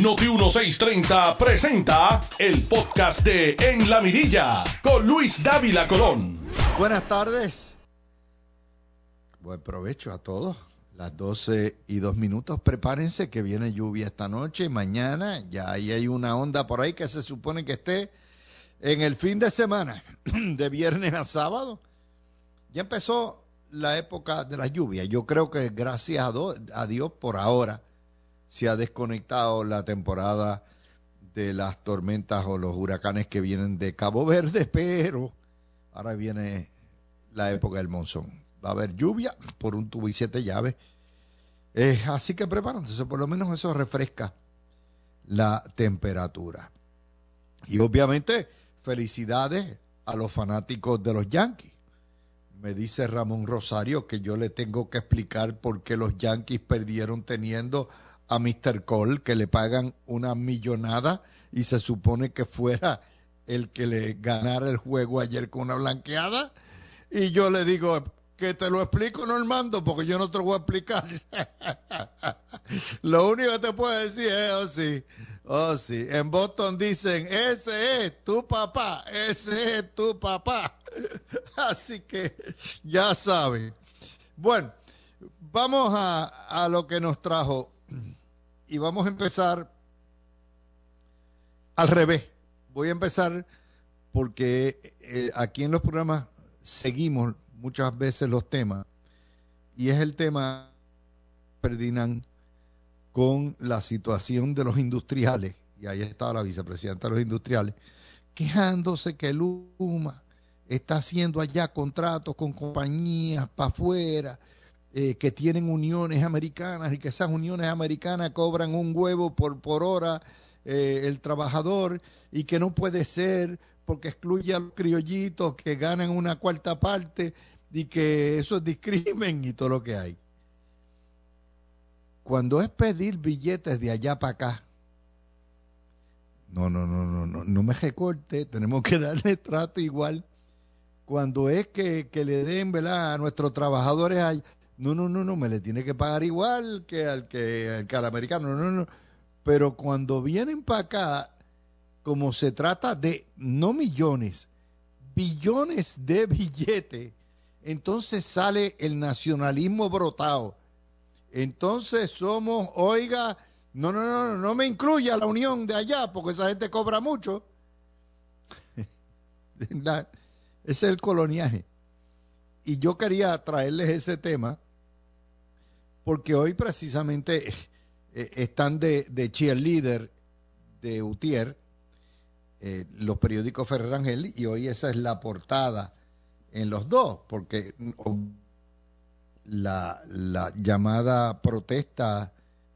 Noti 1630 presenta el podcast de En la Mirilla con Luis Dávila Colón. Buenas tardes. Buen provecho a todos. Las 12 y 2 minutos. Prepárense que viene lluvia esta noche y mañana. Ya ahí hay una onda por ahí que se supone que esté en el fin de semana, de viernes a sábado. Ya empezó la época de la lluvia. Yo creo que gracias a, Dios por ahora se ha desconectado la temporada de las tormentas o los huracanes que vienen de Cabo Verde, pero ahora viene la época del monzón va a haber lluvia por un tubo y siete llaves. Eh, así que prepárense, por lo menos eso refresca la temperatura. Y obviamente, felicidades a los fanáticos de los Yankees. Me dice Ramón Rosario que yo le tengo que explicar por qué los Yankees perdieron teniendo a Mr. Cole, que le pagan una millonada y se supone que fuera el que le ganara el juego ayer con una blanqueada. Y yo le digo, que te lo explico, Normando, porque yo no te lo voy a explicar. lo único que te puedo decir es, oh sí, oh sí. En Boston dicen, ese es tu papá, ese es tu papá. Así que ya saben. Bueno, vamos a, a lo que nos trajo y vamos a empezar al revés. Voy a empezar porque eh, aquí en los programas seguimos muchas veces los temas, y es el tema, Ferdinand, con la situación de los industriales, y ahí está la vicepresidenta de los industriales, quejándose que Luma está haciendo allá contratos con compañías para afuera, eh, que tienen uniones americanas y que esas uniones americanas cobran un huevo por, por hora eh, el trabajador y que no puede ser porque excluye a los criollitos que ganan una cuarta parte y que eso es discrimen y todo lo que hay. Cuando es pedir billetes de allá para acá, no, no, no, no, no, no me recorte, tenemos que darle trato igual. Cuando es que, le den, ¿verdad? A nuestros trabajadores, hay, no, no, no, no, me le tiene que pagar igual que al que al, que americano, no, no, no. Pero cuando vienen para acá, como se trata de no millones, billones de billetes, entonces sale el nacionalismo brotado. Entonces somos, oiga, no, no, no, no me incluya la unión de allá, porque esa gente cobra mucho. Ese es el coloniaje. Y yo quería traerles ese tema, porque hoy precisamente eh, están de, de cheerleader de Utier, eh, los periódicos Ferrer Ángel, y hoy esa es la portada en los dos, porque la, llamada protesta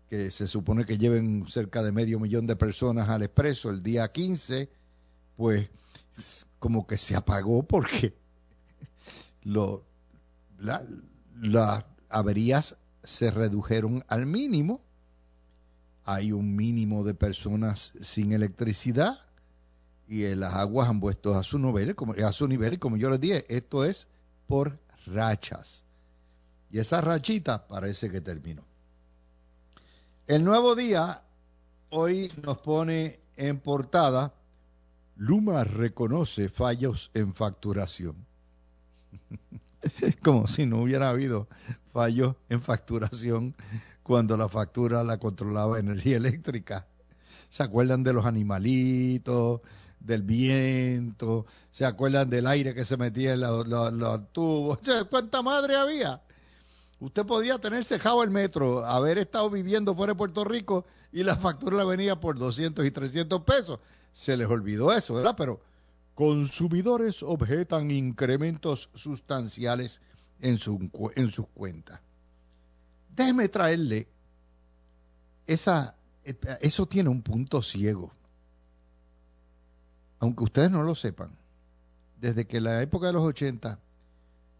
que se supone que lleven cerca de medio millón de personas al expreso el día 15, pues como que se apagó porque lo, las averías se redujeron al mínimo. Hay un mínimo de personas sin electricidad y las aguas han vuelto a su nivel, como, a su nivel, como yo les dije, esto es por rachas. Y esa rachita parece que terminó. El nuevo día hoy nos pone en portada, Luma reconoce fallos en facturación. Como si no hubiera habido fallos en facturación cuando la factura la controlaba energía eléctrica. ¿Se acuerdan de los animalitos, del viento, se acuerdan del aire que se metía en los, tubos. ¿Cuánta madre había? Usted podía tener cejado el metro, haber estado viviendo fuera de Puerto Rico y la factura la venía por 200 y 300 pesos. Se les olvidó eso, ¿verdad? Pero consumidores objetan incrementos sustanciales en, su, en sus cuentas. Déjeme traerle esa, eso tiene un punto ciego aunque ustedes no lo sepan, desde que la época de los 80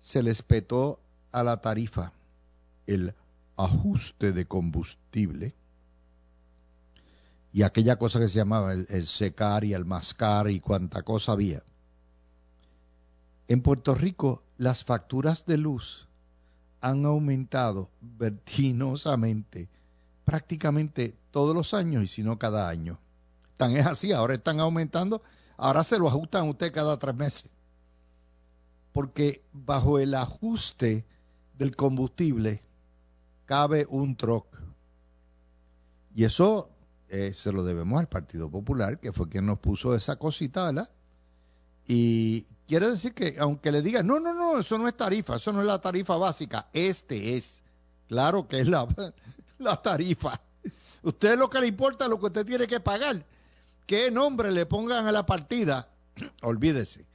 se les petó a la tarifa el ajuste de combustible y aquella cosa que se llamaba el, secar y el mascar y cuanta cosa había. En Puerto Rico las facturas de luz han aumentado vertiginosamente prácticamente todos los años y si no cada año. Tan es así, ahora están aumentando, ahora se lo ajustan a usted cada tres meses. Porque bajo el ajuste del combustible cabe un troc. Y eso se lo debemos al Partido Popular, que fue quien nos puso esa cosita, ¿verdad? Y quiere decir que aunque le digan, no, no, no, eso no es tarifa, eso no es la tarifa básica, este es, claro que es la, la tarifa. Usted lo que le importa es lo que usted tiene que pagar. ¿Qué nombre le pongan a la partida? Olvídese.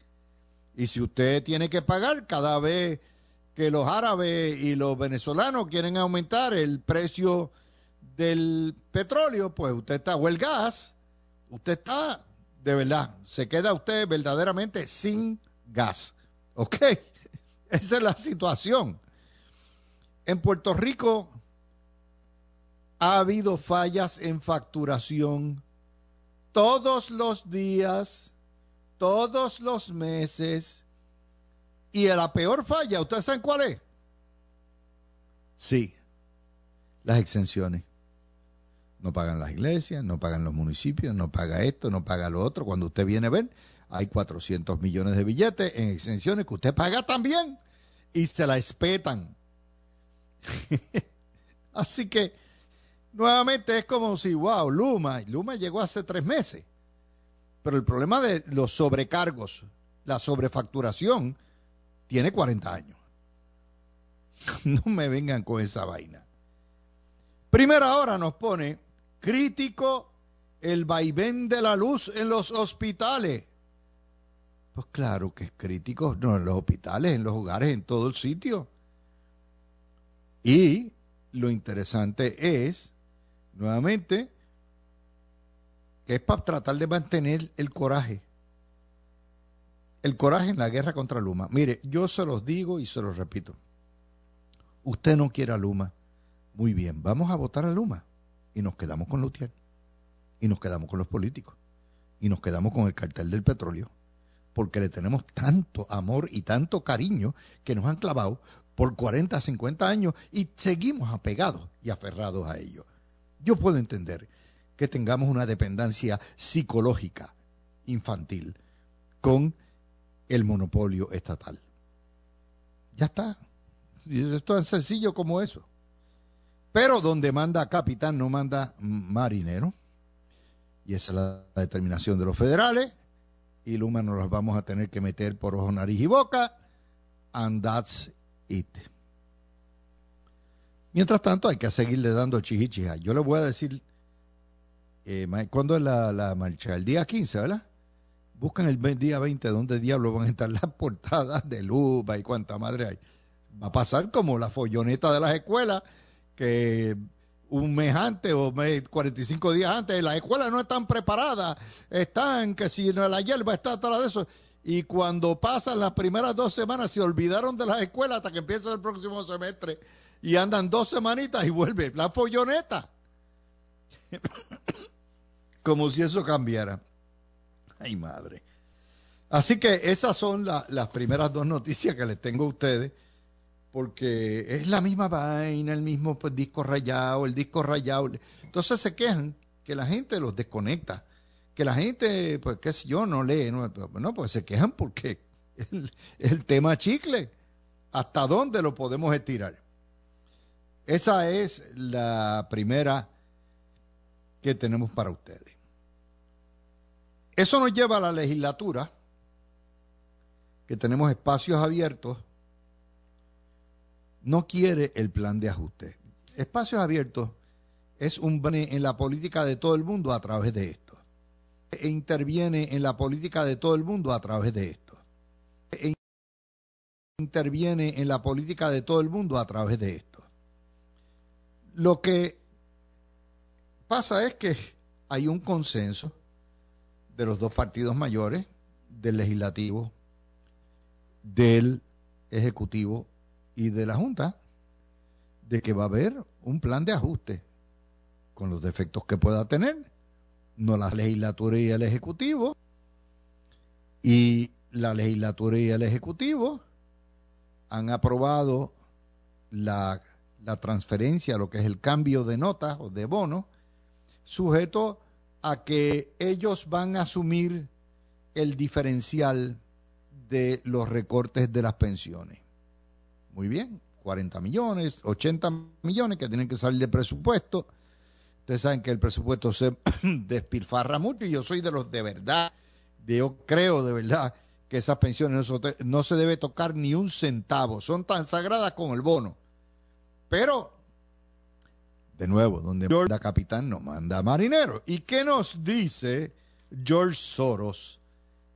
Y si usted tiene que pagar cada vez que los árabes y los venezolanos quieren aumentar el precio del petróleo, pues usted está, o el gas, usted está, de verdad, se queda usted verdaderamente sin gas. ¿Ok? Esa es la situación. En Puerto Rico ha habido fallas en facturación todos los días, todos los meses. Y la peor falla, ¿ustedes saben cuál es? Sí, las exenciones. No pagan las iglesias, no pagan los municipios, no paga esto, no paga lo otro. Cuando usted viene a ver, hay 400 millones de billetes en exenciones que usted paga también y se la espetan. Así que nuevamente es como si, wow, Luma, Luma llegó hace tres meses. Pero el problema de los sobrecargos, la sobrefacturación, tiene 40 años. No me vengan con esa vaina. Primera hora nos pone crítico el vaivén de la luz en los hospitales. Pues claro que es crítico, no en los hospitales, en los hogares, en todo el sitio. Y lo interesante es, nuevamente, que es para tratar de mantener el coraje. El coraje en la guerra contra Luma. Mire, yo se los digo y se los repito. Usted no quiere a Luma. Muy bien, vamos a votar a Luma. Y nos quedamos con Lutier. Y nos quedamos con los políticos. Y nos quedamos con el cartel del petróleo. Porque le tenemos tanto amor y tanto cariño que nos han clavado por 40, 50 años y seguimos apegados y aferrados a ello. Yo puedo entender que tengamos una dependencia psicológica infantil con el monopolio estatal. Ya está. Es tan sencillo como eso. Pero donde manda capitán no manda marinero. Y esa es la determinación de los federales. Y Luma nos las vamos a tener que meter por ojo, nariz y boca. And that's it. Mientras tanto, hay que seguirle dando chichichija. Yo le voy a decir, eh, ¿cuándo es la, la marcha? El día 15, ¿verdad? buscan el día 20 dónde diablos van a estar las portadas de Luba y cuánta madre hay. Va a pasar como la folloneta de las escuelas, que un mes antes o 45 días antes, las escuelas no están preparadas, están que si la hierba está atrás de eso. Y cuando pasan las primeras dos semanas, se olvidaron de las escuelas hasta que empieza el próximo semestre y andan dos semanitas y vuelve la folloneta. Como si eso cambiara. Ay, madre. Así que esas son las primeras dos noticias que les tengo a ustedes, porque es la misma vaina, el mismo pues, disco rayado, el disco rayado. Entonces se quejan que la gente los desconecta, que la gente, pues qué sé yo, no lee. No, pues se quejan porque el, el tema chicle, ¿hasta dónde lo podemos estirar? Esa es la primera que tenemos para ustedes. Eso nos lleva a la legislatura, que tenemos espacios abiertos, no quiere el plan de ajuste. Espacios abiertos es un en la política de todo el mundo a través de esto. E interviene en la política de todo el mundo a través de esto. E interviene en la política de todo el mundo a través de esto. Lo que pasa es que hay un consenso de los dos partidos mayores, del legislativo, del ejecutivo y de la Junta, de que va a haber un plan de ajuste con los defectos que pueda tener, no la legislatura y el ejecutivo, y la legislatura y el ejecutivo han aprobado la la transferencia, lo que es el cambio de notas o de bonos, sujeto a que ellos van a asumir el diferencial de los recortes de las pensiones. Muy bien, 40 millones, 80 millones que tienen que salir de presupuesto. Ustedes saben que el presupuesto se despilfarra mucho y yo soy de los de verdad, de, yo creo de verdad que esas pensiones no, no se debe tocar ni un centavo, son tan sagradas como el bono. Pero, de nuevo, donde manda capitán no manda marinero. ¿Y qué nos dice George Soros?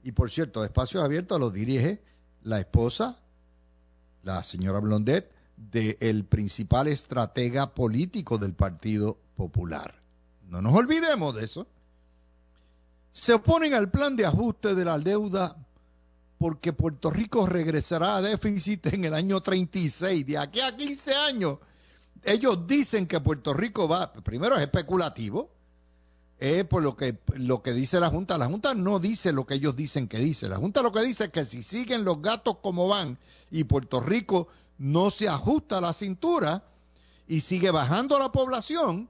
Y por cierto, Espacios Abiertos lo dirige la esposa, la señora Blondet, del principal estratega político del Partido Popular. No nos olvidemos de eso. Se oponen al plan de ajuste de la deuda porque Puerto Rico regresará a déficit en el año 36. De aquí a 15 años, ellos dicen que Puerto Rico va, primero es especulativo, es por lo que, lo que dice la Junta. La Junta no dice lo que ellos dicen que dice. La Junta lo que dice es que si siguen los gatos como van y Puerto Rico no se ajusta a la cintura y sigue bajando la población,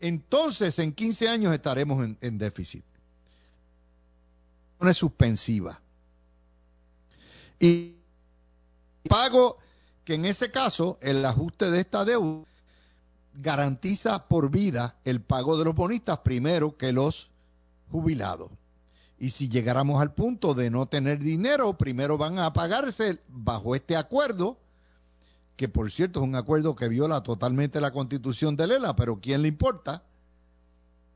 entonces en 15 años estaremos en, en déficit. Una suspensiva. Y pago que en ese caso el ajuste de esta deuda garantiza por vida el pago de los bonistas primero que los jubilados. Y si llegáramos al punto de no tener dinero, primero van a pagarse bajo este acuerdo, que por cierto es un acuerdo que viola totalmente la constitución de Lela, pero ¿quién le importa?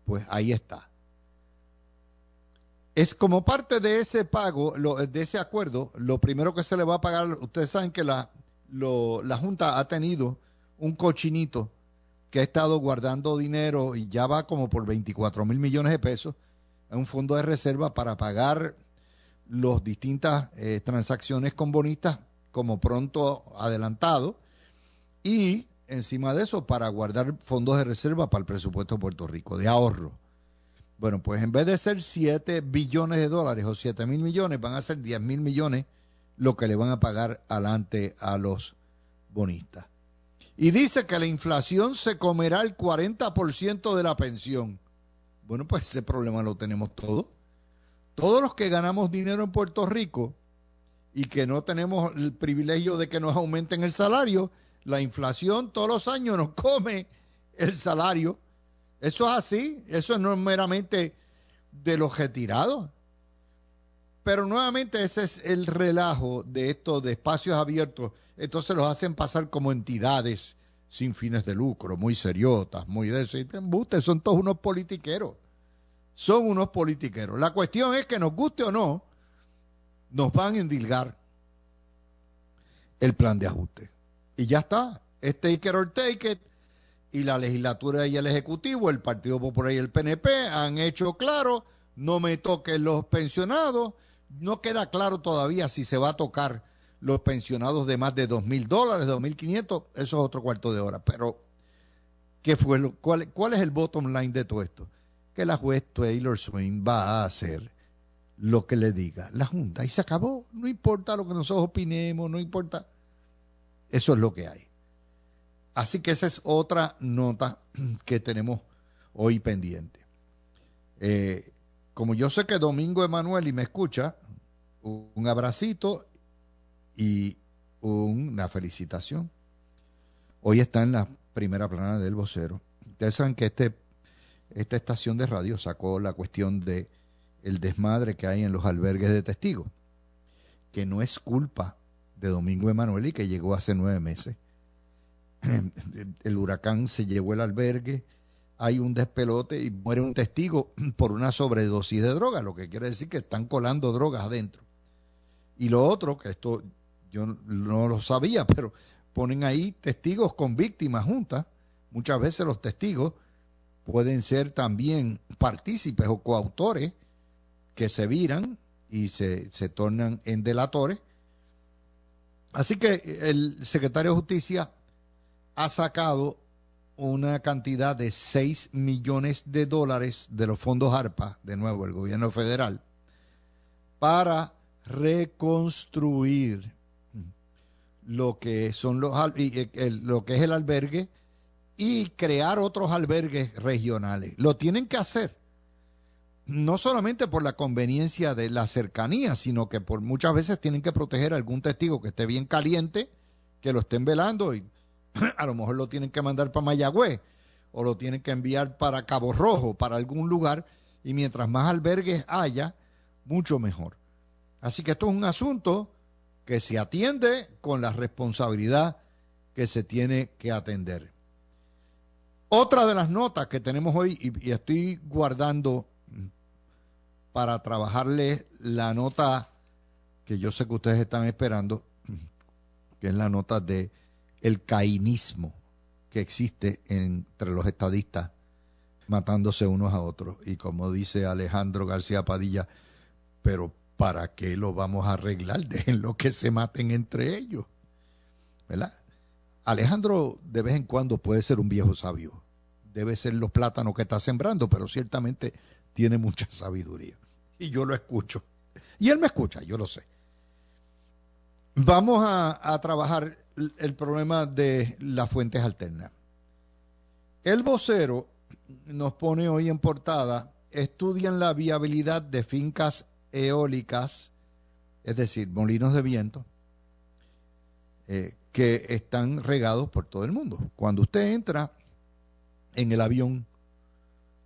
Pues ahí está es como parte de ese pago, de ese acuerdo, lo primero que se le va a pagar, ustedes saben que la, la Junta ha tenido un cochinito que ha estado guardando dinero y ya va como por 24 mil millones de pesos en un fondo de reserva para pagar las distintas eh, transacciones con bonistas como pronto adelantado y encima de eso para guardar fondos de reserva para el presupuesto de Puerto Rico, de ahorro. Bueno, pues en vez de ser 7 billones de dólares o 7 mil millones, van a ser 10 mil millones lo que le van a pagar adelante a los bonistas. Y dice que la inflación se comerá el 40% de la pensión. Bueno, pues ese problema lo tenemos todos. Todos los que ganamos dinero en Puerto Rico y que no tenemos el privilegio de que nos aumenten el salario, la inflación todos los años nos come el salario eso es así, eso no es meramente de los retirados. Pero nuevamente ese es el relajo de estos de espacios abiertos. Entonces los hacen pasar como entidades sin fines de lucro, muy seriotas, muy de eso. Y son todos unos politiqueros. Son unos politiqueros. La cuestión es que nos guste o no, nos van a endilgar el plan de ajuste. Y ya está. Es take it or take it y la legislatura y el Ejecutivo, el Partido Popular y el PNP han hecho claro, no me toquen los pensionados, no queda claro todavía si se va a tocar los pensionados de más de dos mil dólares, dos mil quinientos, eso es otro cuarto de hora, pero ¿qué fue lo, cuál, ¿cuál es el bottom line de todo esto? Que la juez Taylor Swain va a hacer lo que le diga la Junta y se acabó, no importa lo que nosotros opinemos, no importa, eso es lo que hay. Así que esa es otra nota que tenemos hoy pendiente. Eh, como yo sé que Domingo Emanuel y me escucha, un abracito y una felicitación. Hoy está en la primera plana del vocero. Ustedes saben que este, esta estación de radio sacó la cuestión de el desmadre que hay en los albergues de testigos, que no es culpa de Domingo Emanuel y que llegó hace nueve meses el huracán se llevó el albergue, hay un despelote y muere un testigo por una sobredosis de droga, lo que quiere decir que están colando drogas adentro. Y lo otro, que esto yo no lo sabía, pero ponen ahí testigos con víctimas juntas. Muchas veces los testigos pueden ser también partícipes o coautores que se viran y se, se tornan en delatores. Así que el secretario de Justicia ha sacado una cantidad de 6 millones de dólares de los fondos ARPA, de nuevo el gobierno federal, para reconstruir lo que son los lo que es el albergue y crear otros albergues regionales. Lo tienen que hacer no solamente por la conveniencia de la cercanía, sino que por muchas veces tienen que proteger a algún testigo que esté bien caliente, que lo estén velando y a lo mejor lo tienen que mandar para Mayagüez o lo tienen que enviar para Cabo Rojo, para algún lugar, y mientras más albergues haya, mucho mejor. Así que esto es un asunto que se atiende con la responsabilidad que se tiene que atender. Otra de las notas que tenemos hoy, y, estoy guardando para trabajarle la nota que yo sé que ustedes están esperando, que es la nota de el cainismo que existe entre los estadistas matándose unos a otros. Y como dice Alejandro García Padilla, pero ¿para qué lo vamos a arreglar? Dejen que se maten entre ellos. ¿Verdad? Alejandro de vez en cuando puede ser un viejo sabio. Debe ser los plátanos que está sembrando, pero ciertamente tiene mucha sabiduría. Y yo lo escucho. Y él me escucha, yo lo sé. Vamos a, a trabajar el problema de las fuentes alternas. El vocero nos pone hoy en portada, estudian la viabilidad de fincas eólicas, es decir, molinos de viento, eh, que están regados por todo el mundo. Cuando usted entra en el avión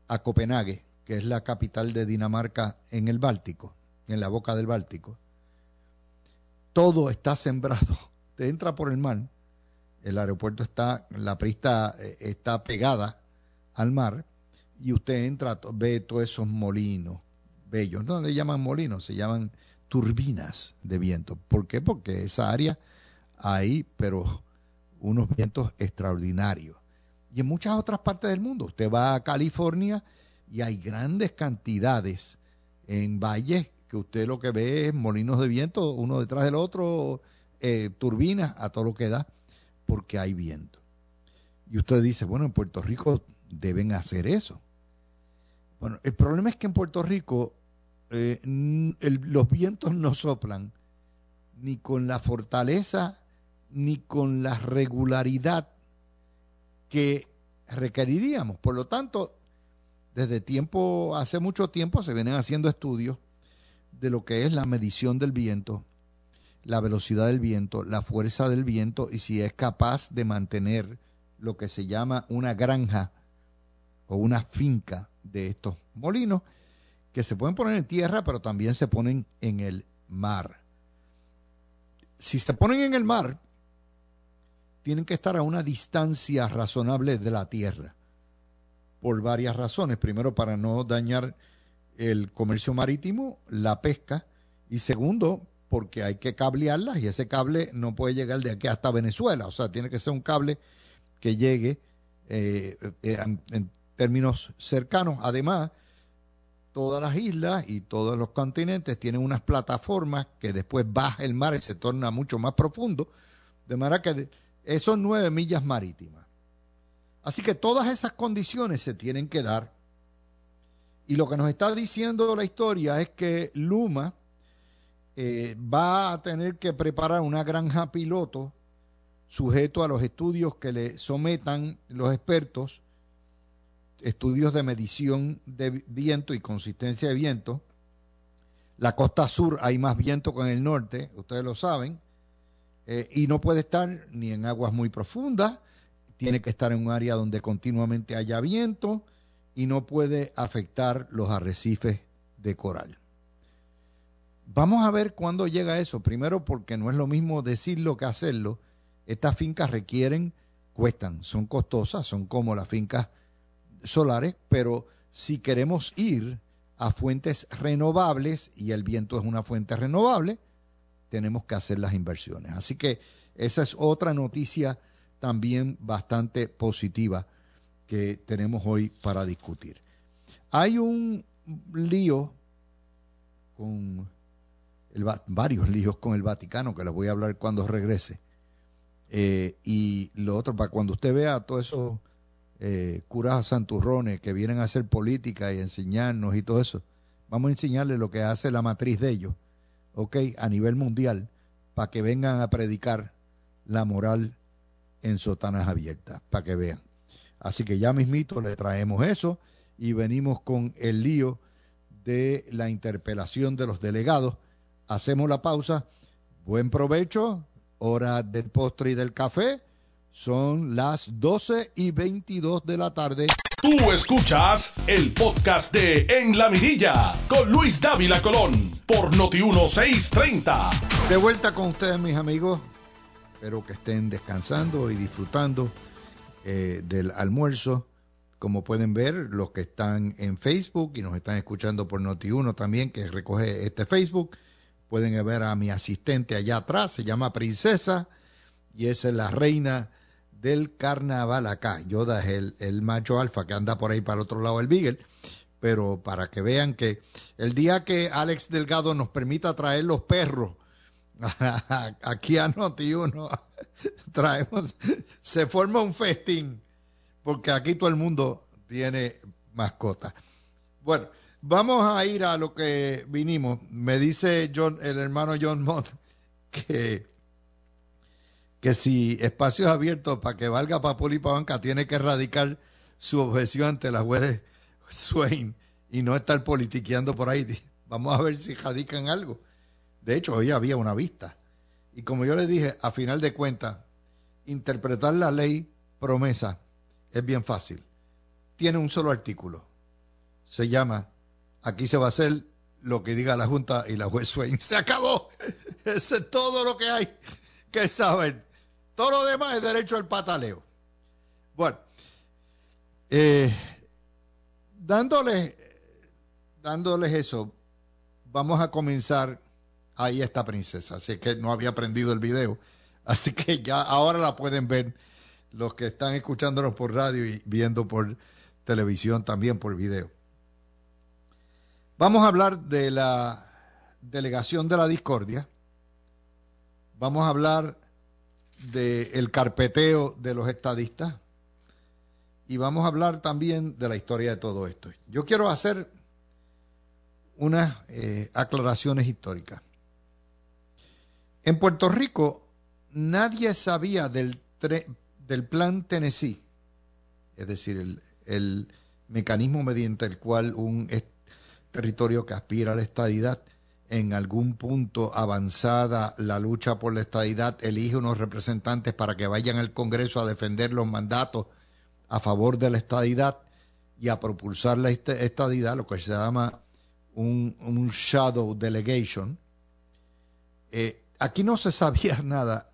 a Copenhague, que es la capital de Dinamarca en el Báltico, en la boca del Báltico, todo está sembrado. Usted entra por el mar, el aeropuerto está, la pista eh, está pegada al mar y usted entra, ve todos esos molinos bellos. No le llaman molinos, se llaman turbinas de viento. ¿Por qué? Porque esa área hay, pero unos vientos extraordinarios. Y en muchas otras partes del mundo. Usted va a California y hay grandes cantidades en valles que usted lo que ve es molinos de viento, uno detrás del otro, eh, turbinas a todo lo que da, porque hay viento. Y usted dice, bueno, en Puerto Rico deben hacer eso. Bueno, el problema es que en Puerto Rico eh, los vientos no soplan ni con la fortaleza ni con la regularidad que requeriríamos. Por lo tanto, desde tiempo, hace mucho tiempo se vienen haciendo estudios de lo que es la medición del viento, la velocidad del viento, la fuerza del viento y si es capaz de mantener lo que se llama una granja o una finca de estos molinos que se pueden poner en tierra, pero también se ponen en el mar. Si se ponen en el mar, tienen que estar a una distancia razonable de la tierra, por varias razones. Primero, para no dañar el comercio marítimo, la pesca, y segundo, porque hay que cablearlas y ese cable no puede llegar de aquí hasta Venezuela, o sea, tiene que ser un cable que llegue eh, eh, en términos cercanos. Además, todas las islas y todos los continentes tienen unas plataformas que después baja el mar y se torna mucho más profundo, de manera que son nueve millas marítimas. Así que todas esas condiciones se tienen que dar. Y lo que nos está diciendo la historia es que Luma eh, va a tener que preparar una granja piloto sujeto a los estudios que le sometan los expertos estudios de medición de viento y consistencia de viento. La costa sur hay más viento que en el norte, ustedes lo saben, eh, y no puede estar ni en aguas muy profundas, tiene que estar en un área donde continuamente haya viento y no puede afectar los arrecifes de coral. Vamos a ver cuándo llega eso. Primero porque no es lo mismo decirlo que hacerlo. Estas fincas requieren, cuestan, son costosas, son como las fincas solares, pero si queremos ir a fuentes renovables, y el viento es una fuente renovable, tenemos que hacer las inversiones. Así que esa es otra noticia también bastante positiva que tenemos hoy para discutir. Hay un lío con varios líos con el Vaticano, que les voy a hablar cuando regrese. Eh, y lo otro, para cuando usted vea todo eso eh, curas santurrones que vienen a hacer política y enseñarnos y todo eso. Vamos a enseñarles lo que hace la matriz de ellos, ¿ok? A nivel mundial, para que vengan a predicar la moral en sotanas abiertas, para que vean. Así que ya mismito le traemos eso y venimos con el lío de la interpelación de los delegados. Hacemos la pausa. Buen provecho. Hora del postre y del café. Son las 12 y 22 de la tarde. Tú escuchas el podcast de En la Mirilla con Luis Dávila Colón por Noti1630. De vuelta con ustedes, mis amigos. Espero que estén descansando y disfrutando eh, del almuerzo. Como pueden ver, los que están en Facebook y nos están escuchando por Noti1 también, que recoge este Facebook, pueden ver a mi asistente allá atrás, se llama Princesa y es la reina del carnaval acá. Yoda es el, el macho alfa que anda por ahí para el otro lado del Beagle, pero para que vean que el día que Alex Delgado nos permita traer los perros aquí a Noti1, traemos, se forma un festín, porque aquí todo el mundo tiene mascotas. Bueno, vamos a ir a lo que vinimos. Me dice John, el hermano John Mott, que que si espacios abiertos para que valga para banca tiene que erradicar su objeción ante la juez Swain y no estar politiqueando por ahí. Vamos a ver si radican algo. De hecho, hoy había una vista. Y como yo les dije, a final de cuentas, interpretar la ley promesa es bien fácil. Tiene un solo artículo. Se llama, aquí se va a hacer lo que diga la Junta y la juez Swain. Se acabó. Eso es todo lo que hay que saber. Todo lo demás es derecho al pataleo. Bueno, eh, dándoles, dándoles eso, vamos a comenzar. Ahí está princesa, así que no había aprendido el video. Así que ya ahora la pueden ver los que están escuchándonos por radio y viendo por televisión también por video. Vamos a hablar de la delegación de la discordia. Vamos a hablar del carpeteo de los estadistas y vamos a hablar también de la historia de todo esto. Yo quiero hacer unas eh, aclaraciones históricas. En Puerto Rico nadie sabía del, del plan Tennessee, es decir, el, el mecanismo mediante el cual un territorio que aspira a la estadidad en algún punto avanzada la lucha por la estadidad, elige unos representantes para que vayan al Congreso a defender los mandatos a favor de la estadidad y a propulsar la estadidad, lo que se llama un, shadow delegation. Eh, aquí no se sabía nada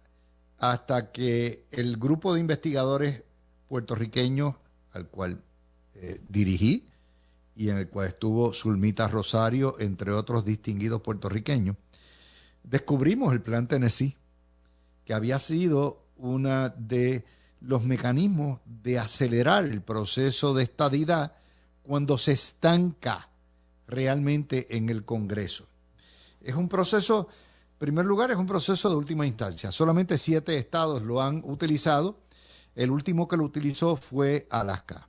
hasta que el grupo de investigadores puertorriqueños al cual eh, dirigí, y en el cual estuvo Zulmita Rosario, entre otros distinguidos puertorriqueños, descubrimos el Plan Tennessee, que había sido uno de los mecanismos de acelerar el proceso de estadidad cuando se estanca realmente en el Congreso. Es un proceso, en primer lugar, es un proceso de última instancia. Solamente siete estados lo han utilizado. El último que lo utilizó fue Alaska.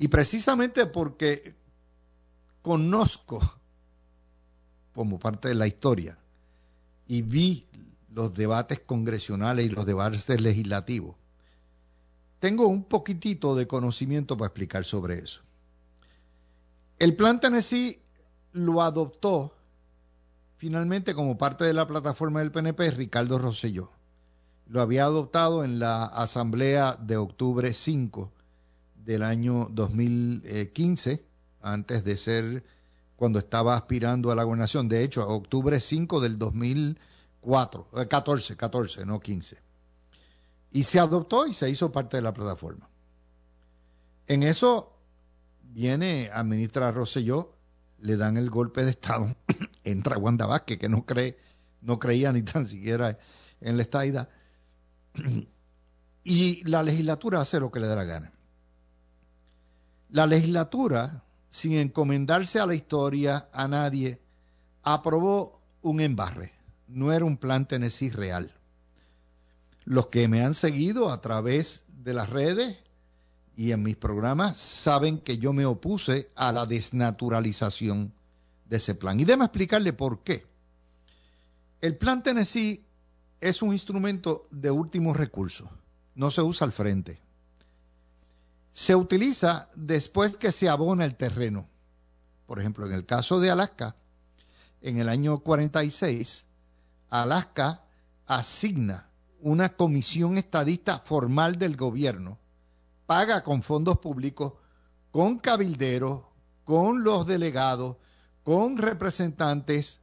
Y precisamente porque conozco como parte de la historia y vi los debates congresionales y los debates legislativos, tengo un poquitito de conocimiento para explicar sobre eso. El plan Tennessee lo adoptó finalmente como parte de la plataforma del PNP Ricardo Rosselló. Lo había adoptado en la asamblea de octubre 5 del año 2015, antes de ser cuando estaba aspirando a la gobernación. De hecho, a octubre 5 del 2004, 14, 14, no 15. Y se adoptó y se hizo parte de la plataforma. En eso viene a ministra Rosselló, le dan el golpe de Estado, entra Wanda Vázquez, que no cree, no creía ni tan siquiera en la estaida, y la legislatura hace lo que le da la gana. La legislatura, sin encomendarse a la historia, a nadie, aprobó un embarre. No era un plan Tennessee real. Los que me han seguido a través de las redes y en mis programas saben que yo me opuse a la desnaturalización de ese plan. Y déme explicarle por qué. El plan Tennessee es un instrumento de último recurso. No se usa al frente. Se utiliza después que se abona el terreno. Por ejemplo, en el caso de Alaska, en el año 46, Alaska asigna una comisión estadista formal del gobierno, paga con fondos públicos, con cabilderos, con los delegados, con representantes,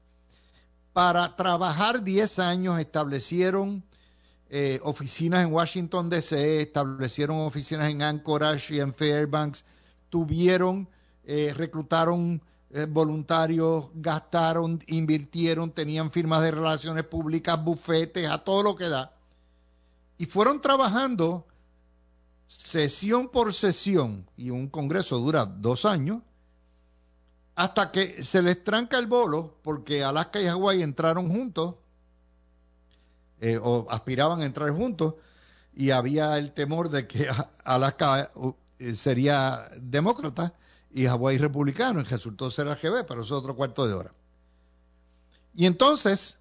para trabajar 10 años establecieron eh, oficinas en Washington, D.C., establecieron oficinas en Anchorage y en Fairbanks, tuvieron, eh, reclutaron eh, voluntarios, gastaron, invirtieron, tenían firmas de relaciones públicas, bufetes, a todo lo que da. Y fueron trabajando sesión por sesión, y un congreso dura dos años, hasta que se les tranca el bolo, porque Alaska y Hawái entraron juntos, eh, o aspiraban a entrar juntos, y había el temor de que Alaska eh, sería demócrata y Hawái republicano, y resultó ser AGB, pero eso es otro cuarto de hora. Y entonces,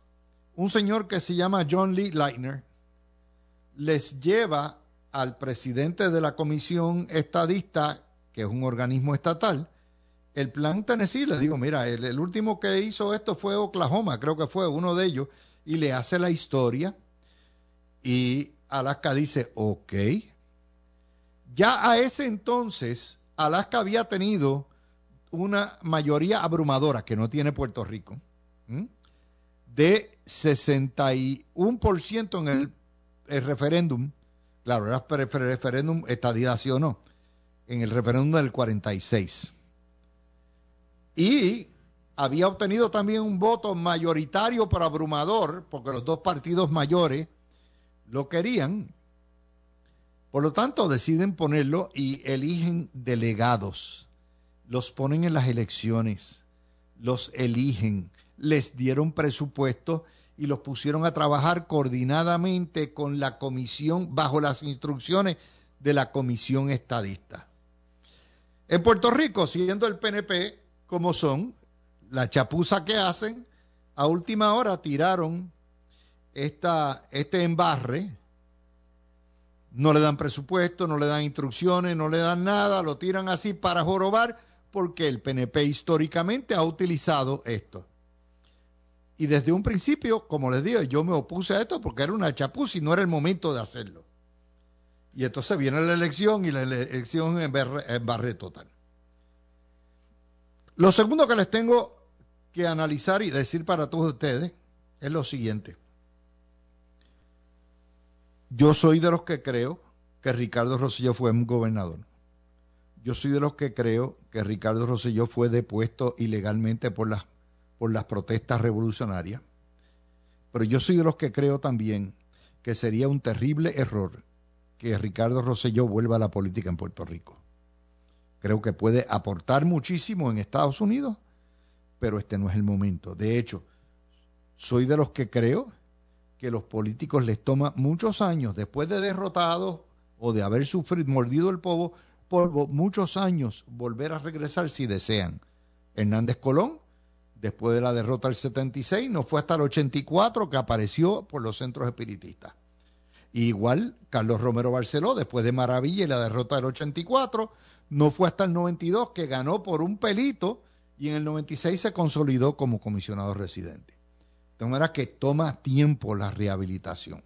un señor que se llama John Lee Leitner les lleva al presidente de la comisión estadista, que es un organismo estatal, el plan Tennessee, le digo, mira, el, último que hizo esto fue Oklahoma, creo que fue uno de ellos, y le hace la historia. Y Alaska dice, ok. Ya a ese entonces, Alaska había tenido una mayoría abrumadora que no tiene Puerto Rico, de 61% en el, el, referéndum. Claro, era referéndum estadidad, sí o no. En el referéndum del 46 y había obtenido también un voto mayoritario pero abrumador, porque los dos partidos mayores lo querían. Por lo tanto, deciden ponerlo y eligen delegados. Los ponen en las elecciones, los eligen, les dieron presupuesto y los pusieron a trabajar coordinadamente con la comisión, bajo las instrucciones de la comisión estadista. En Puerto Rico, siguiendo el PNP, como son, la chapuza que hacen, a última hora tiraron esta, este embarre, no le dan presupuesto, no le dan instrucciones, no le dan nada, lo tiran así para jorobar, porque el PNP históricamente ha utilizado esto. Y desde un principio, como les digo, yo me opuse a esto porque era una chapuza y no era el momento de hacerlo. Y entonces viene la elección y la elección en barre total. Lo segundo que les tengo que analizar y decir para todos ustedes es lo siguiente. Yo soy de los que creo que Ricardo Rosselló fue un gobernador. Yo soy de los que creo que Ricardo Rosselló fue depuesto ilegalmente por las, por las protestas revolucionarias. Pero yo soy de los que creo también que sería un terrible error que Ricardo Rosselló vuelva a la política en Puerto Rico. Creo que puede aportar muchísimo en Estados Unidos, pero este no es el momento. De hecho, soy de los que creo que los políticos les toma muchos años, después de derrotados o de haber sufrido, mordido el polvo, polvo, muchos años volver a regresar si desean. Hernández Colón, después de la derrota del 76, no fue hasta el 84 que apareció por los centros espiritistas. igual Carlos Romero Barceló, después de Maravilla y la derrota del 84, no fue hasta el 92 que ganó por un pelito y en el 96 se consolidó como comisionado residente. De manera que toma tiempo la rehabilitación.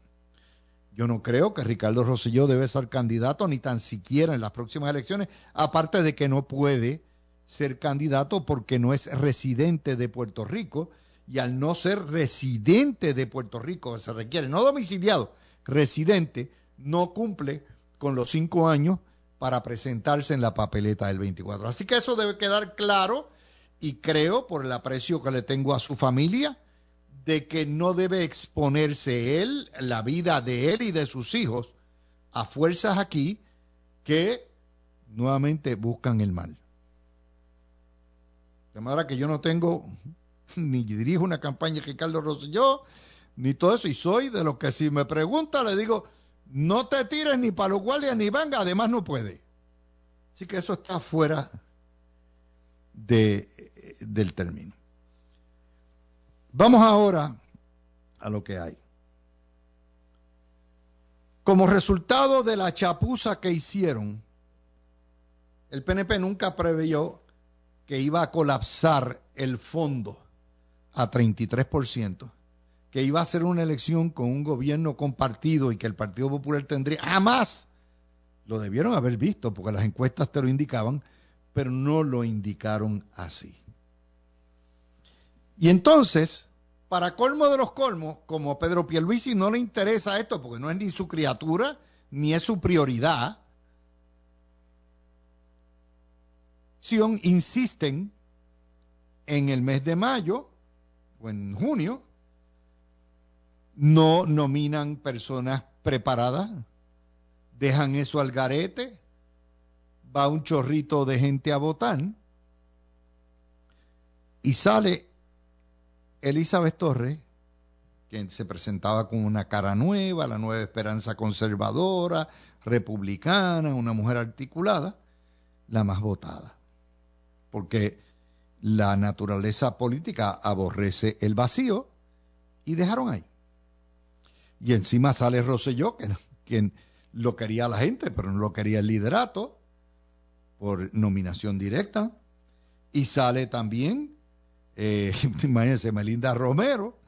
Yo no creo que Ricardo Rosselló debe ser candidato ni tan siquiera en las próximas elecciones, aparte de que no puede ser candidato porque no es residente de Puerto Rico y al no ser residente de Puerto Rico, se requiere, no domiciliado, residente, no cumple con los cinco años para presentarse en la papeleta del 24. Así que eso debe quedar claro y creo, por el aprecio que le tengo a su familia, de que no debe exponerse él, la vida de él y de sus hijos, a fuerzas aquí que nuevamente buscan el mal. De manera que yo no tengo, ni dirijo una campaña Ricardo Rosselló, ni todo eso, y soy de los que si me pregunta le digo, no te tires ni para los guardias ni venga, además no puede. Así que eso está fuera de, del término. Vamos ahora a lo que hay. Como resultado de la chapuza que hicieron, el PNP nunca preveyó que iba a colapsar el fondo a 33%, que iba a ser una elección con un gobierno compartido y que el Partido Popular tendría jamás. Lo debieron haber visto porque las encuestas te lo indicaban, pero no lo indicaron así. Y entonces, para colmo de los colmos, como a Pedro Pierluisi no le interesa esto porque no es ni su criatura ni es su prioridad, insisten en el mes de mayo o en junio, no nominan personas preparadas, dejan eso al garete, va un chorrito de gente a votar y sale Elizabeth Torres, que se presentaba con una cara nueva, la nueva esperanza conservadora, republicana, una mujer articulada, la más votada. Porque la naturaleza política aborrece el vacío y dejaron ahí. Y encima sale Rosselló, que, quien lo quería la gente, pero no lo quería el liderato, por nominación directa. Y sale también, eh, imagínense, Melinda Romero,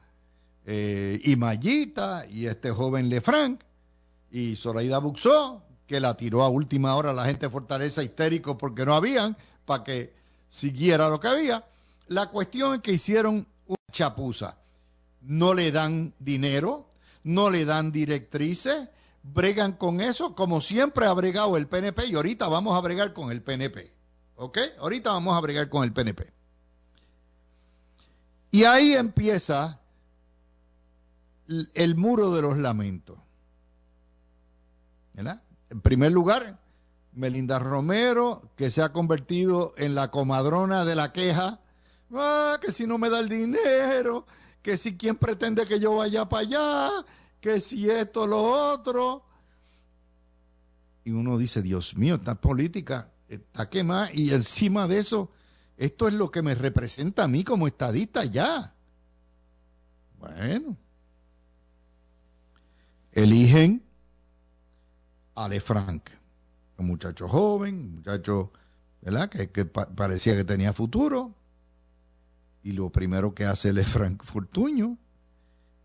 eh, y Mayita, y este joven Lefranc, y Zoraida Buxó, que la tiró a última hora la gente de Fortaleza histérico porque no habían, para que siguiera lo que había. La cuestión es que hicieron una chapuza. No le dan dinero, no le dan directrices, bregan con eso como siempre ha bregado el PNP y ahorita vamos a bregar con el PNP. ¿Ok? Ahorita vamos a bregar con el PNP. Y ahí empieza el muro de los lamentos. ¿Verdad? En primer lugar, Melinda Romero, que se ha convertido en la comadrona de la queja. Ah, que si no me da el dinero, que si quien pretende que yo vaya para allá, que si esto, lo otro. Y uno dice, Dios mío, esta política está quemada y encima de eso, esto es lo que me representa a mí como estadista ya. Bueno, eligen a Le Frank un muchacho joven, un muchacho, ¿verdad? Que, parecía que tenía futuro. Y lo primero que hace es Frank Fortuño,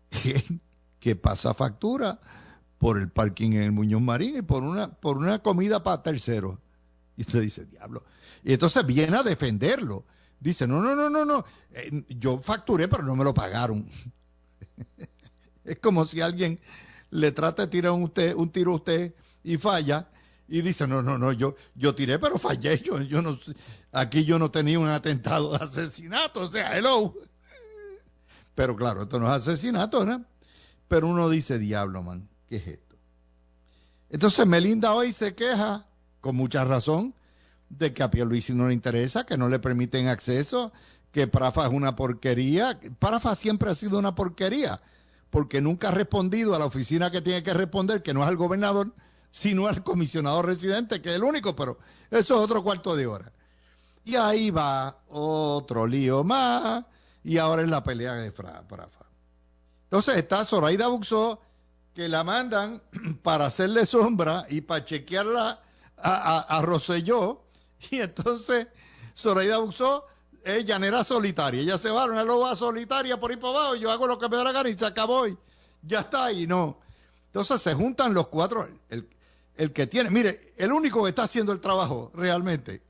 que, pasa factura por el parking en el Muñoz Marín y por una, por una comida para terceros. Y usted dice, diablo. Y entonces viene a defenderlo. Dice, no, no, no, no, no. Eh, yo facturé, pero no me lo pagaron. es como si alguien le trata de tirar un, tiro a usted y falla y dice, no, no, no, yo, yo tiré, pero fallé. Yo, yo no, aquí yo no tenía un atentado de asesinato, o sea, hello. Pero claro, esto no es asesinato, ¿no? Pero uno dice, diablo, man, ¿qué es esto? Entonces Melinda hoy se queja, con mucha razón, de que a Pierluisi no le interesa, que no le permiten acceso, que Prafa es una porquería. Prafa siempre ha sido una porquería, porque nunca ha respondido a la oficina que tiene que responder, que no es al gobernador, sino al comisionado residente, que es el único, pero eso es otro cuarto de hora. Y ahí va otro lío más, y ahora es la pelea de Prafa. Entonces está Zoraida Buxó, que la mandan para hacerle sombra y para chequearla a, Rosselló, y entonces Zoraida Buxó es llanera solitaria. Ella se va a una loba solitaria por ahí para abajo, yo hago lo que me da la gana y se acabó ya está, y no. Entonces se juntan los cuatro, el, el que tiene, mire, el único que está haciendo el trabajo realmente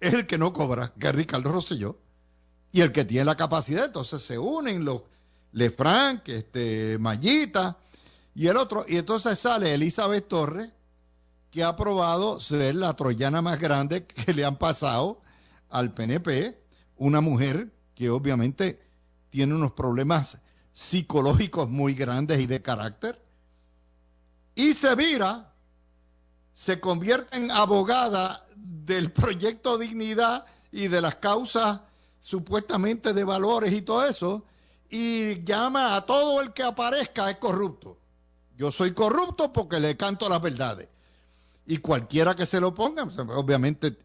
es el que no cobra, que es Ricardo Rosselló, y el que tiene la capacidad. Entonces se unen los Lefranc, este, Mayita y el otro. Y entonces sale Elizabeth Torres, que ha aprobado ser la troyana más grande que le han pasado al PNP, una mujer que obviamente tiene unos problemas psicológicos muy grandes y de carácter, y se vira se convierte en abogada del proyecto Dignidad y de las causas supuestamente de valores y todo eso, y llama a todo el que aparezca es corrupto. Yo soy corrupto porque le canto las verdades. Y cualquiera que se lo ponga, obviamente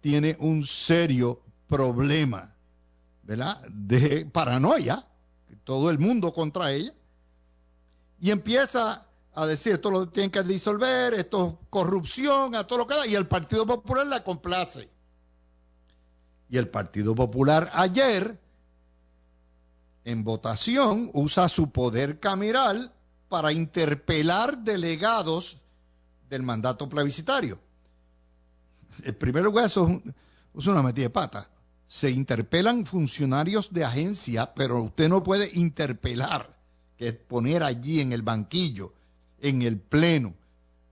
tiene un serio problema, ¿verdad? De paranoia, todo el mundo contra ella. Y empieza a decir esto lo tienen que disolver, esto es corrupción, a todo lo que da, y el Partido Popular la complace. Y el Partido Popular ayer, en votación, usa su poder cameral para interpelar delegados del mandato plebiscitario. En primer lugar, eso es una metida de pata. Se interpelan funcionarios de agencia, pero usted no puede interpelar, que es poner allí en el banquillo, en el pleno,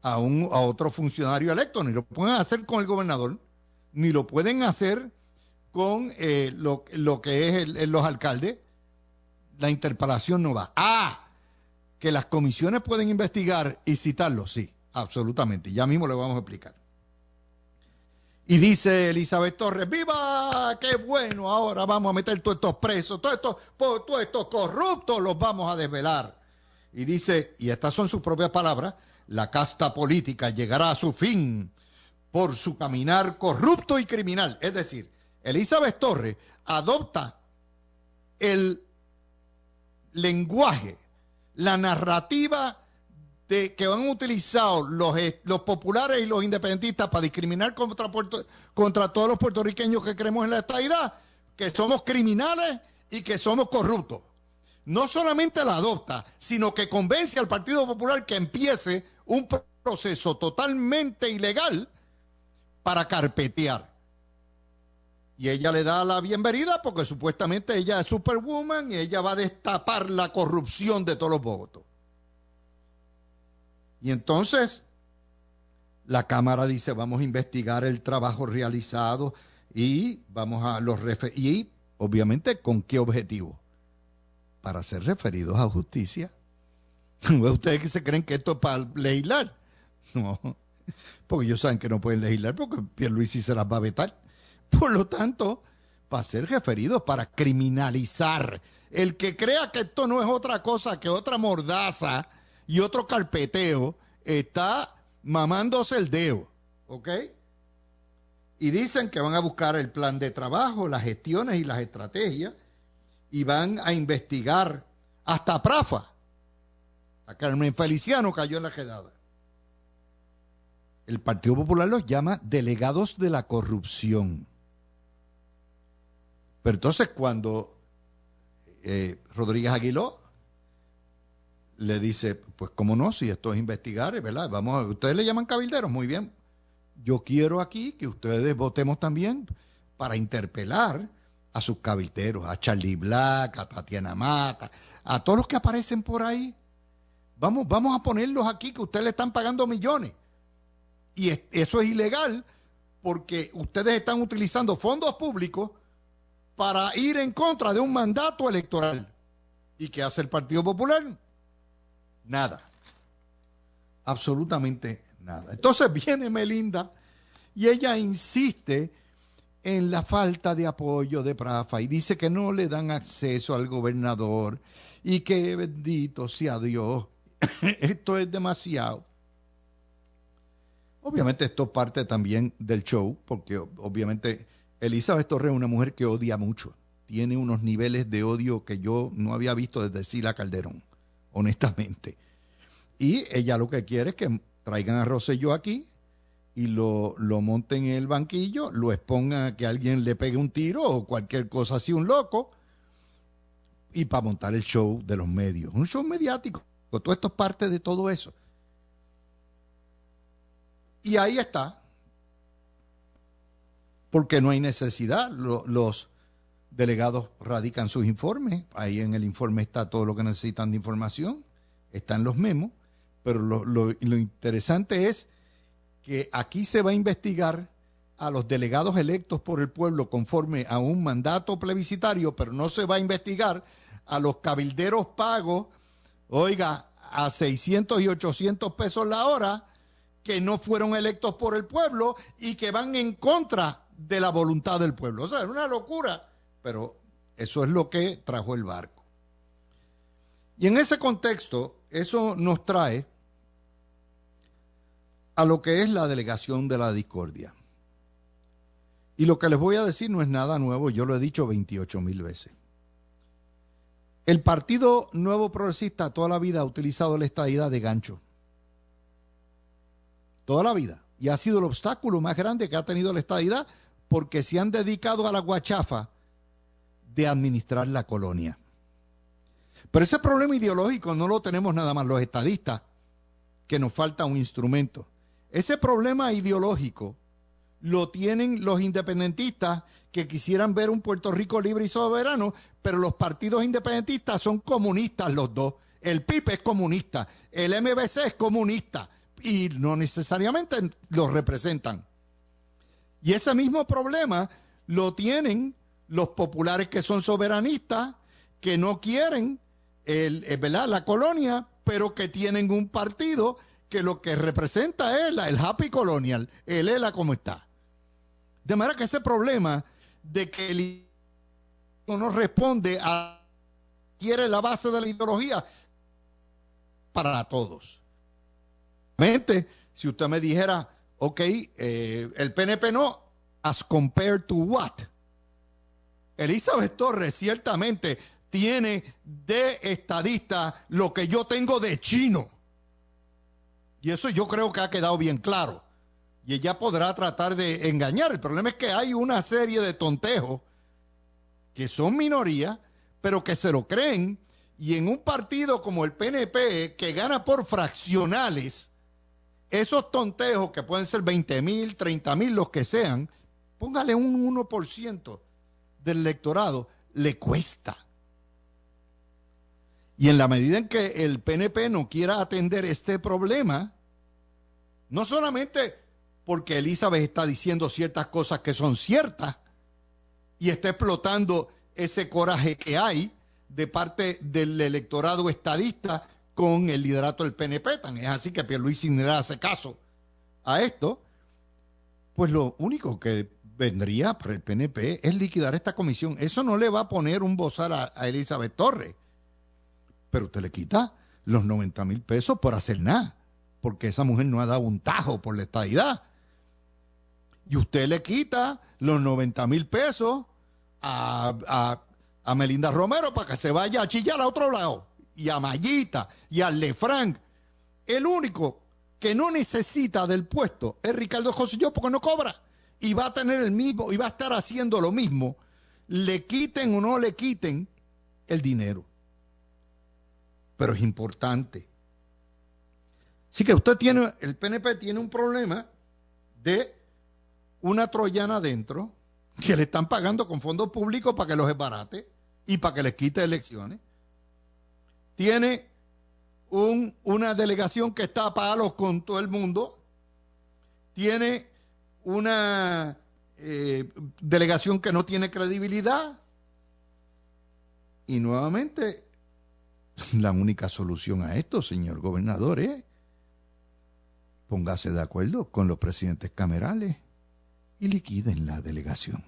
a, un, a otro funcionario electo. Ni lo pueden hacer con el gobernador, ni lo pueden hacer con eh, lo, que es los alcaldes. La interpelación no va. Ah, que las comisiones pueden investigar y citarlo, sí, absolutamente. Ya mismo le vamos a explicar. Y dice Elizabeth Torres, ¡viva! ¡Qué bueno! Ahora vamos a meter todos estos presos, todos estos, todos estos corruptos los vamos a desvelar. Y dice, y estas son sus propias palabras, la casta política llegará a su fin por su caminar corrupto y criminal. Es decir, Elizabeth Torres adopta el lenguaje, la narrativa que han utilizado los, los populares y los independentistas para discriminar contra, contra todos los puertorriqueños que creemos en la estadidad, que somos criminales y que somos corruptos. No solamente la adopta, sino que convence al Partido Popular que empiece un proceso totalmente ilegal para carpetear. Y ella le da la bienvenida porque supuestamente ella es Superwoman y ella va a destapar la corrupción de todos los votos. Y entonces la Cámara dice, vamos a investigar el trabajo realizado y vamos a los y obviamente con qué objetivo? Para ser referidos a justicia. ¿Ustedes que se creen que esto es para legislar? No, porque ellos saben que no pueden legislar porque Pierluisi se las va a vetar. Por lo tanto, para ser referidos, para criminalizar. El que crea que esto no es otra cosa que otra mordaza y otro carpeteo, está mamándose el dedo. ¿Ok? Y dicen que van a buscar el plan de trabajo, las gestiones y las estrategias y van a investigar hasta Prafa. A Carmen Feliciano cayó en la quedada. El Partido Popular los llama delegados de la corrupción. Pero entonces cuando eh, Rodríguez Aguiló le dice, pues cómo no, si esto es investigar, ¿verdad? Vamos, ustedes le llaman cabilderos, muy bien. Yo quiero aquí que ustedes votemos también para interpelar a sus cabilderos, a Charlie Black, a Tatiana Mata, a todos los que aparecen por ahí. Vamos, vamos a ponerlos aquí que ustedes le están pagando millones. Y eso es ilegal porque ustedes están utilizando fondos públicos para ir en contra de un mandato electoral. ¿Y qué hace el Partido Popular? Nada. Absolutamente nada. Entonces viene Melinda y ella insiste en la falta de apoyo de Prafa y dice que no le dan acceso al gobernador y que bendito sea Dios, esto es demasiado. Obviamente esto parte también del show, porque obviamente Elizabeth Torres es una mujer que odia mucho. Tiene unos niveles de odio que yo no había visto desde Sila Calderón, honestamente. Y ella lo que quiere es que traigan a Rosselló aquí y lo, lo monten en el banquillo, lo expongan a que alguien le pegue un tiro o cualquier cosa así, un loco, y para montar el show de los medios. Un show mediático. Todo esto es parte de todo eso. Y ahí está, porque no hay necesidad. Los, delegados radican sus informes, ahí en el informe está todo lo que necesitan de información, están los memos, pero lo, interesante es que aquí se va a investigar a los delegados electos por el pueblo conforme a un mandato plebiscitario, pero no se va a investigar a los cabilderos pagos, oiga, a 600 y 800 pesos la hora, que no fueron electos por el pueblo y que van en contra de la voluntad del pueblo. O sea, es una locura, pero eso es lo que trajo el barco. Y en ese contexto, eso nos trae a lo que es la delegación de la discordia. Y lo que les voy a decir no es nada nuevo, yo lo he dicho 28 mil veces. El Partido Nuevo Progresista toda la vida ha utilizado la estadidad de gancho. toda la vida. Y ha sido el obstáculo más grande que ha tenido la estadidad porque se han dedicado a la guachafa de administrar la colonia. Pero ese problema ideológico no lo tenemos nada más los estadistas, que nos falta un instrumento. Ese problema ideológico lo tienen los independentistas que quisieran ver un Puerto Rico libre y soberano, pero los partidos independentistas son comunistas los dos. El PIB es comunista, el MBC es comunista y no necesariamente los representan. Y ese mismo problema lo tienen los populares que son soberanistas, que no quieren eh, la colonia, pero que tienen un partido que lo que representa es el happy colonial, el ELA como está. De manera que ese problema de que el no responde a quiere la base de la ideología para todos. Si usted me dijera, ok, eh, el PNP no, as compared to what? Elizabeth Torres ciertamente tiene de estadista lo que yo tengo de chino. Y eso yo creo que ha quedado bien claro. Y ella podrá tratar de engañar. El problema es que hay una serie de tontejos que son minoría, pero que se lo creen. Y en un partido como el PNP, que gana por fraccionales, esos tontejos que pueden ser 20 mil, 30 mil, los que sean, póngale un 1% del electorado, le cuesta. Y en la medida en que el PNP no quiera atender este problema, no solamente porque Elizabeth está diciendo ciertas cosas que son ciertas y está explotando ese coraje que hay de parte del electorado estadista con el liderato del PNP, tan es así que Pierluisi no hace caso a esto, pues lo único que vendría para el PNP es liquidar esta comisión. Eso no le va a poner un bozar a, a Elizabeth Torres pero usted le quita los 90 mil pesos por hacer nada, porque esa mujer no ha dado un tajo por la estadidad. Y usted le quita los 90 mil pesos a, Melinda Romero para que se vaya a chillar a otro lado, y a Mayita, y a Lefranc. El único que no necesita del puesto es Ricardo José porque no cobra. Y va a tener el mismo, y va a estar haciendo lo mismo, le quiten o no le quiten el dinero pero es importante. Así que usted tiene, el PNP tiene un problema de una troyana adentro que le están pagando con fondos públicos para que los esbarate y para que les quite elecciones. Tiene un, una delegación que está a palos con todo el mundo. Tiene una eh, delegación que no tiene credibilidad. Y nuevamente la única solución a esto, señor gobernador, es póngase de acuerdo con los presidentes camerales y liquiden la delegación.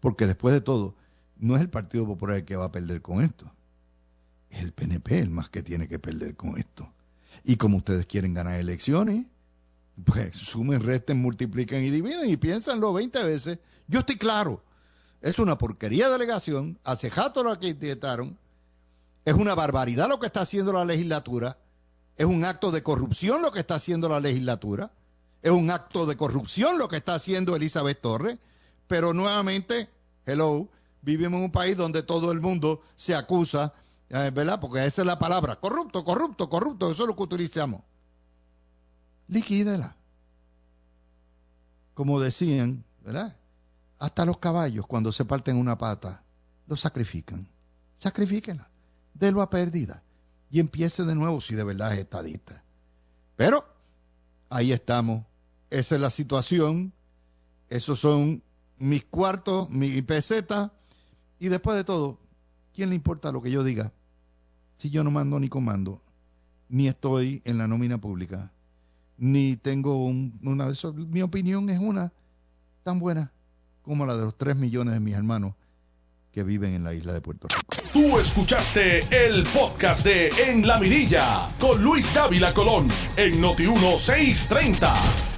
Porque después de todo, no es el Partido Popular el que va a perder con esto. Es el PNP el más que tiene que perder con esto. Y como ustedes quieren ganar elecciones, pues sumen, resten, multipliquen y dividen y piénsanlo 20 veces. Yo estoy claro. Es una porquería de delegación. Hace jato lo arquitectaron es una barbaridad lo que está haciendo la legislatura. Es un acto de corrupción lo que está haciendo la legislatura. Es un acto de corrupción lo que está haciendo Elizabeth Torres. Pero nuevamente, hello, vivimos en un país donde todo el mundo se acusa, ¿verdad? Porque esa es la palabra. Corrupto, corrupto, corrupto. Eso es lo que utilizamos. Liquídela. Como decían, ¿verdad? Hasta los caballos, cuando se parten una pata, los sacrifican. Sacrifíquenla de lo a pérdida y empiece de nuevo si de verdad es estadista. Pero ahí estamos. Esa es la situación. Esos son mis cuartos, mi peseta. Y después de todo, ¿quién le importa lo que yo diga? Si yo no mando ni comando, ni estoy en la nómina pública, ni tengo una de esas. Mi opinión es una tan buena como la de los tres millones de mis hermanos que viven en la isla de Puerto Rico. Tú escuchaste el podcast de En la Mirilla con Luis Dávila Colón en Noti 1630.